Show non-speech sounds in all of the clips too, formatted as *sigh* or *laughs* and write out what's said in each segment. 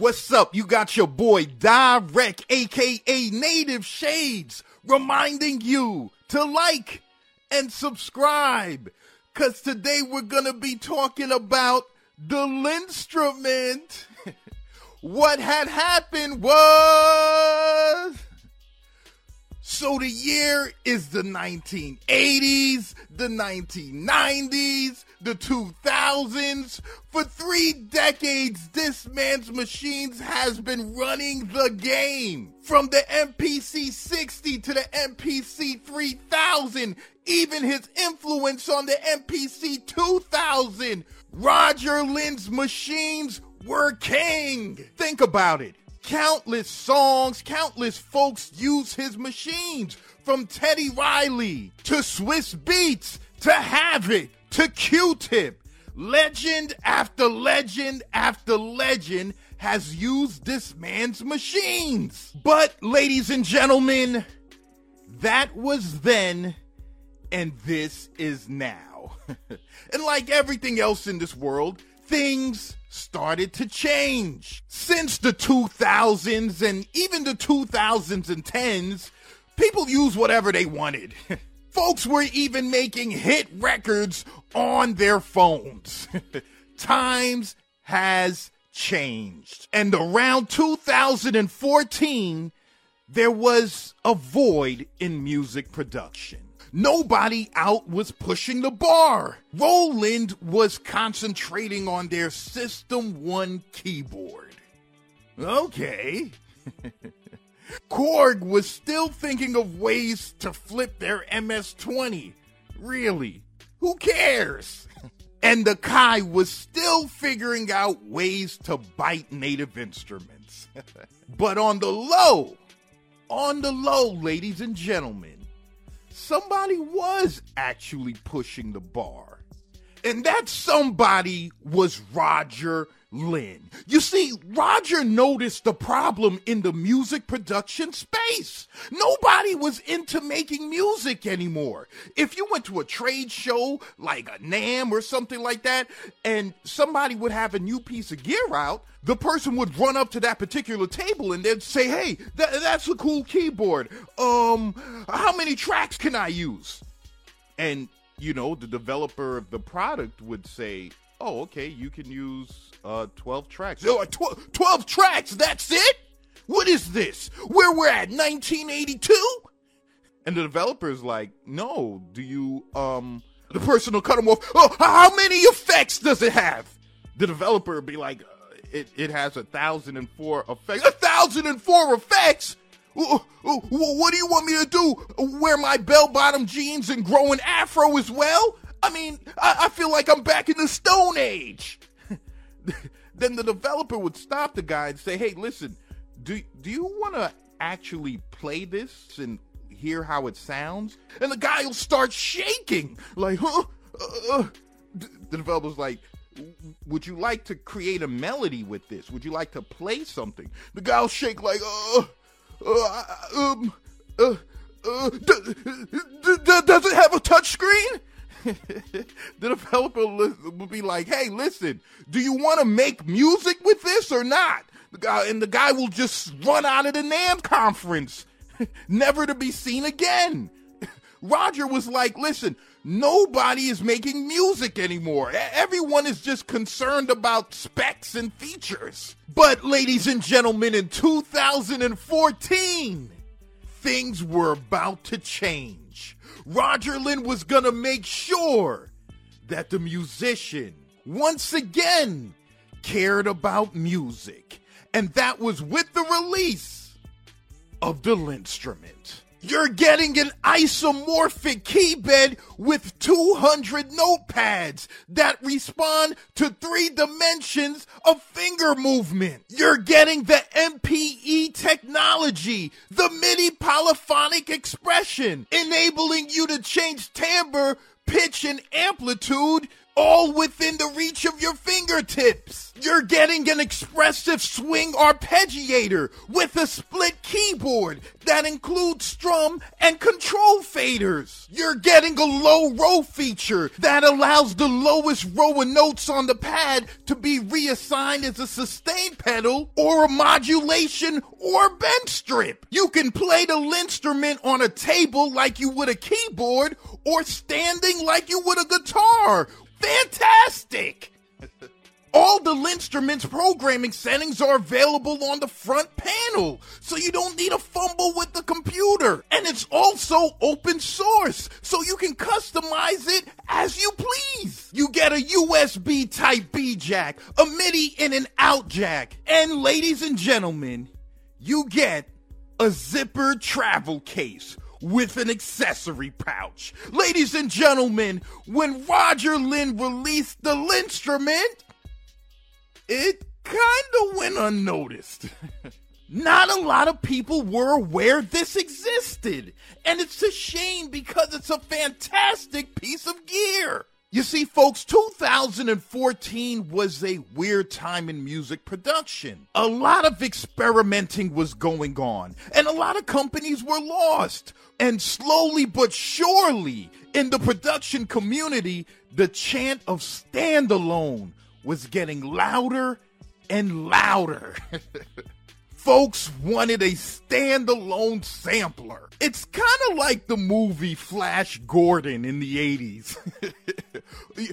What's up? You got your boy Direct, aka Native Shades, reminding you to like and subscribe. Cause today we're gonna be talking about the Linnstrument. *laughs* what had happened was so the year is the 1980s, the 1990s, the 2000s. For three decades, this man's machines has been running the game. From the MPC 60 to the MPC 3000, even his influence on the MPC 2000. Roger Linn's machines were king. Think about it. Countless songs, countless folks use his machines, from Teddy Riley to Swizz Beatz to Havoc to Q-Tip. Legend after legend after legend has used this man's machines. But, ladies and gentlemen, that was then, and this is now. *laughs* and like everything else in this world, things started to change. Since the 2000s and even the 2010s, people used whatever they wanted. *laughs* Folks were even making hit records on their phones. *laughs* Times has changed. And around 2014, there was a void in music production. Nobody out was pushing the bar. Roland was concentrating on their System 1 keyboard. Okay. *laughs* Korg was still thinking of ways to flip their MS 20. Really? Who cares? *laughs* and the Kai was still figuring out ways to bite native instruments. *laughs* but on the low, on the low, ladies and gentlemen, somebody was actually pushing the bar. And that somebody was Roger Linn. You see, Roger noticed the problem in the music production space. Nobody was into making music anymore. If you went to a trade show like a NAMM or something like that, and somebody would have a new piece of gear out, the person would run up to that particular table and they'd say, "Hey, that's a cool keyboard. Um, how many tracks can I use?" And you know, the developer of the product would say, "Oh, okay, you can use uh 12 tracks." Oh, 12, 12 tracks. That's it? What is this? Where we're at 1982? And the developer's like, "No, do you um the person will cut him off. Oh, how many effects does it have? The developer would be like, uh, it, it has a thousand and four effects. A thousand and four effects? What do you want me to do? Wear my bell bottom jeans and grow an afro as well? I mean, I, I feel like I'm back in the Stone Age. *laughs* then the developer would stop the guy and say, "Hey, listen, do do you want to actually play this and hear how it sounds?" And the guy will start shaking, like, "Huh?" Uh, uh. the developer's like, "Would you like to create a melody with this? Would you like to play something?" The guy'll shake like, "Uh." uh, um, uh, uh, d- d- d- does it have a touchscreen? The developer will be like, "Hey, listen, do you want to make music with this or not?" And the guy will just run out of the NAMM conference, *laughs* never to be seen again. *laughs* Roger was like, "Listen, nobody is making music anymore. Everyone is just concerned about specs and features." But, ladies and gentlemen, in 2014, things were about to change. Roger Linn was gonna make sure that the musician, once again, cared about music. And that was with the release of the Linnstrument. You're getting an isomorphic keybed with 200 notepads that respond to three dimensions of finger movement. You're getting the MPE technology, the MIDI polyphonic expression, enabling you to change timbre, pitch, and amplitude all within the reach of your fingertips. You're getting an expressive swing arpeggiator with a split keyboard that includes strum and control faders. You're getting a low row feature that allows the lowest row of notes on the pad to be reassigned as a sustain pedal or a modulation or bend strip. You can play the instrument on a table like you would a keyboard or standing like you would a guitar. Fantastic! All the Linnstrument's programming settings are available on the front panel, so you don't need a fumble with the computer. And it's also open source, so you can customize it as you please. You get a USB Type B jack, a MIDI in and out jack, and ladies and gentlemen, you get a zipper travel case with an accessory pouch. Ladies and gentlemen, when Roger Linn released the Linnstrument, it kind of went unnoticed. *laughs* Not a lot of people were aware this existed. And it's a shame because it's a fantastic piece of gear. You see, folks, 2014 was a weird time in music production. A lot of experimenting was going on, and a lot of companies were lost. And slowly but surely, in the production community, the chant of standalone was getting louder and louder. *laughs* Folks wanted a standalone sampler. It's kind of like the movie Flash Gordon in the 80s.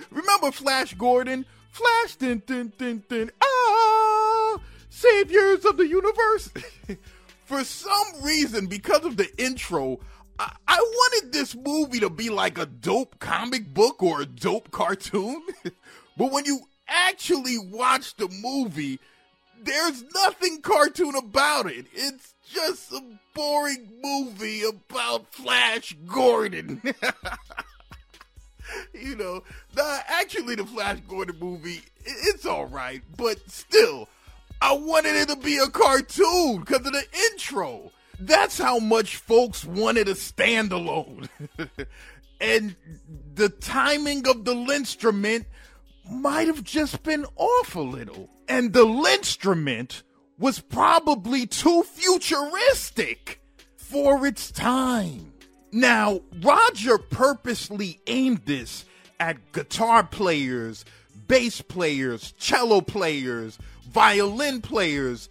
*laughs* Remember Flash Gordon? Flash, din, din, din, din, ah, saviors of the universe. *laughs* For some reason, because of the intro, I-, I wanted this movie to be like a dope comic book or a dope cartoon. *laughs* but when you actually watch the movie, there's nothing cartoon about it. It's just a boring movie about Flash Gordon. *laughs* you know, the, actually, the Flash Gordon movie, it's all right, but still, I wanted it to be a cartoon because of the intro. That's how much folks wanted a standalone. *laughs* and the timing of the instrument might have just been off a little. And the instrument was probably too futuristic for its time. Now, Roger purposely aimed this at guitar players, bass players, cello players, violin players.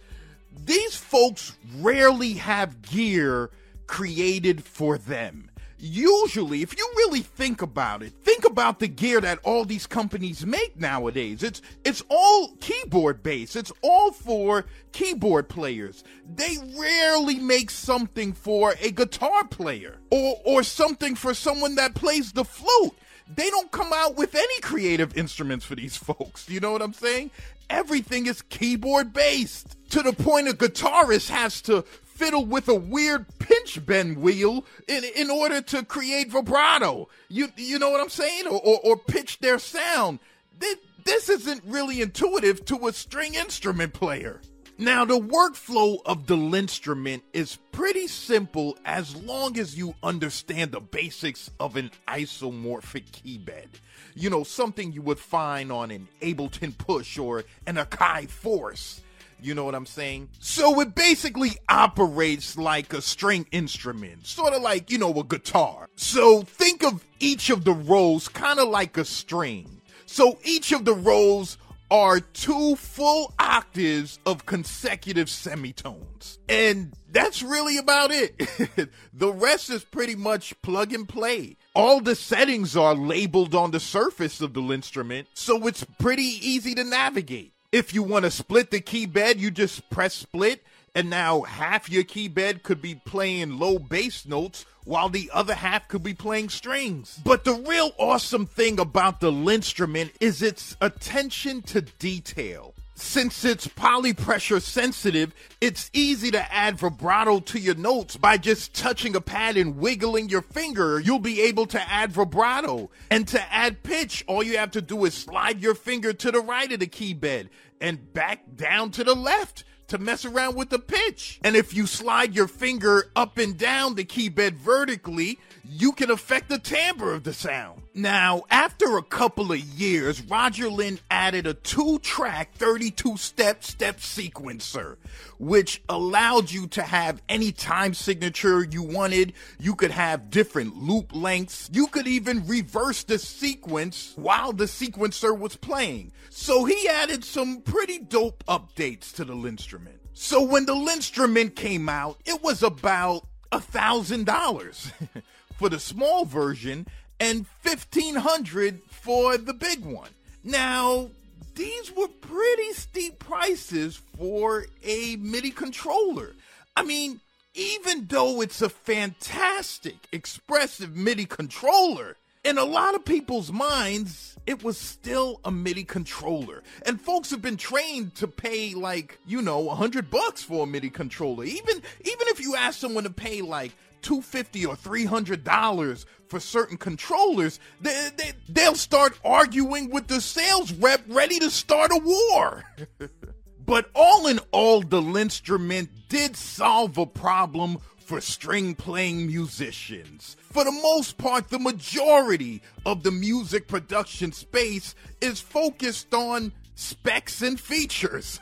These folks rarely have gear created for them usually, if you really think about it, about the gear that all these companies make nowadays. It's it's all keyboard based. It's all for keyboard players. They rarely make something for a guitar player or or something for someone that plays the flute. They don't come out with any creative instruments for these *laughs* folks. You know what I'm saying? Everything is keyboard based to the point a guitarist has to fiddle with a weird pinch bend wheel in, in order to create vibrato. You you know what I'm saying? Or, or, or pitch their sound. This, this isn't really intuitive to a string instrument player. Now, the workflow of the instrument is pretty simple as long as you understand the basics of an isomorphic keybed. You know, something you would find on an Ableton Push or an Akai Force. You know what I'm saying? So it basically operates like a string instrument, sort of like, you know, a guitar. So think of each of the rows kind of like a string. So each of the rows are two full octaves of consecutive semitones. And that's really about it. *laughs* the rest is pretty much plug and play. All the settings are labeled on the surface of the instrument, so it's pretty easy to navigate. If you want to split the key bed, you just press split, and now half your key bed could be playing low bass notes while the other half could be playing strings. But the real awesome thing about the instrument is its attention to detail. Since it's polypressure sensitive, it's easy to add vibrato to your notes by just touching a pad and wiggling your finger. You'll be able to add vibrato. And to add pitch, all you have to do is slide your finger to the right of the key bed and back down to the left to mess around with the pitch. And if you slide your finger up and down the key bed vertically, you can affect the timbre of the sound. Now, after a couple of years, Roger Linn added a two track 32 step step sequencer, which allowed you to have any time signature you wanted. You could have different loop lengths. You could even reverse the sequence while the sequencer was playing. So he added some pretty dope updates to the Linnstrument. So when the Linnstrument came out, it was about a thousand dollars *laughs* for the small version and 1500 for the big one. Now, these were pretty steep prices for a MIDI controller. I mean, even though it's a fantastic, expressive MIDI controller, in a lot of people's minds, it was still a MIDI controller. And folks have been trained to pay like, you know, a hundred bucks for a MIDI controller. Even even if you ask someone to pay like 250 or 300 dollars for certain controllers they, they, they'll start arguing with the sales rep ready to start a war *laughs* but all in all the Linnstrument did solve a problem for string playing musicians. For the most part, the majority of the music production space is focused on specs and features.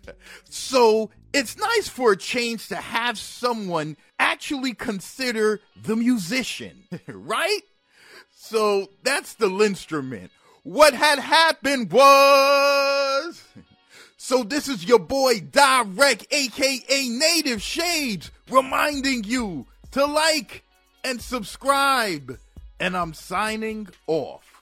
*laughs* so it's nice for a change to have someone actually consider the musician, *laughs* right? So that's the Linnstrument. What had happened was. So this is your boy Direct, aka Native Shades, reminding you to like and subscribe. And I'm signing off.